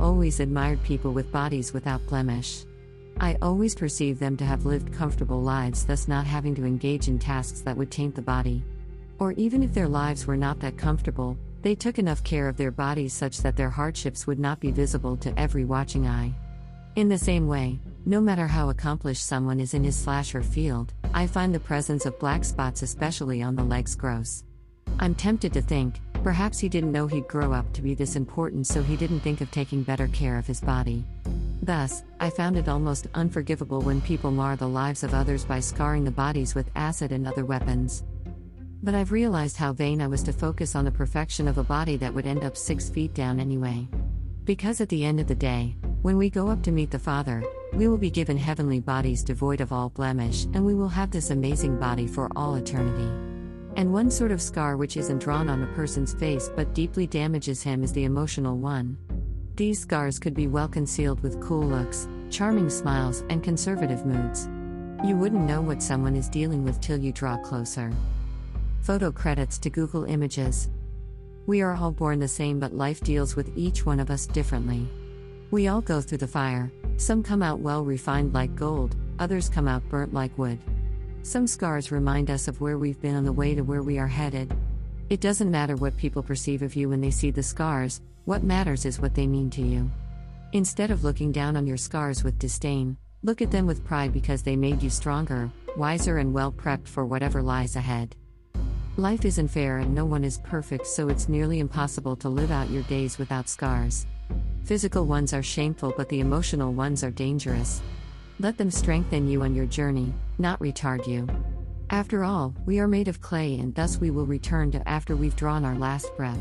always admired people with bodies without blemish. I always perceived them to have lived comfortable lives, thus not having to engage in tasks that would taint the body. Or even if their lives were not that comfortable, they took enough care of their bodies such that their hardships would not be visible to every watching eye. In the same way, no matter how accomplished someone is in his slash or field, I find the presence of black spots, especially on the legs, gross. I'm tempted to think, perhaps he didn't know he'd grow up to be this important, so he didn't think of taking better care of his body. Thus, I found it almost unforgivable when people mar the lives of others by scarring the bodies with acid and other weapons. But I've realized how vain I was to focus on the perfection of a body that would end up six feet down anyway. Because at the end of the day, when we go up to meet the Father, we will be given heavenly bodies devoid of all blemish, and we will have this amazing body for all eternity. And one sort of scar which isn't drawn on a person's face but deeply damages him is the emotional one. These scars could be well concealed with cool looks, charming smiles, and conservative moods. You wouldn't know what someone is dealing with till you draw closer. Photo credits to Google Images. We are all born the same, but life deals with each one of us differently. We all go through the fire, some come out well refined like gold, others come out burnt like wood. Some scars remind us of where we've been on the way to where we are headed. It doesn't matter what people perceive of you when they see the scars, what matters is what they mean to you. Instead of looking down on your scars with disdain, look at them with pride because they made you stronger, wiser, and well prepped for whatever lies ahead. Life isn't fair and no one is perfect, so it's nearly impossible to live out your days without scars. Physical ones are shameful, but the emotional ones are dangerous. Let them strengthen you on your journey, not retard you. After all, we are made of clay and thus we will return to after we've drawn our last breath.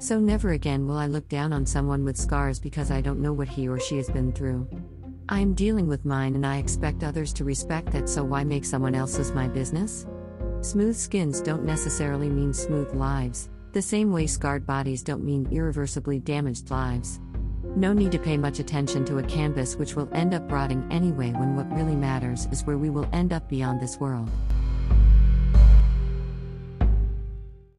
So never again will I look down on someone with scars because I don't know what he or she has been through. I am dealing with mine and I expect others to respect that, so why make someone else's my business? Smooth skins don't necessarily mean smooth lives, the same way scarred bodies don't mean irreversibly damaged lives. No need to pay much attention to a canvas which will end up rotting anyway when what really matters is where we will end up beyond this world.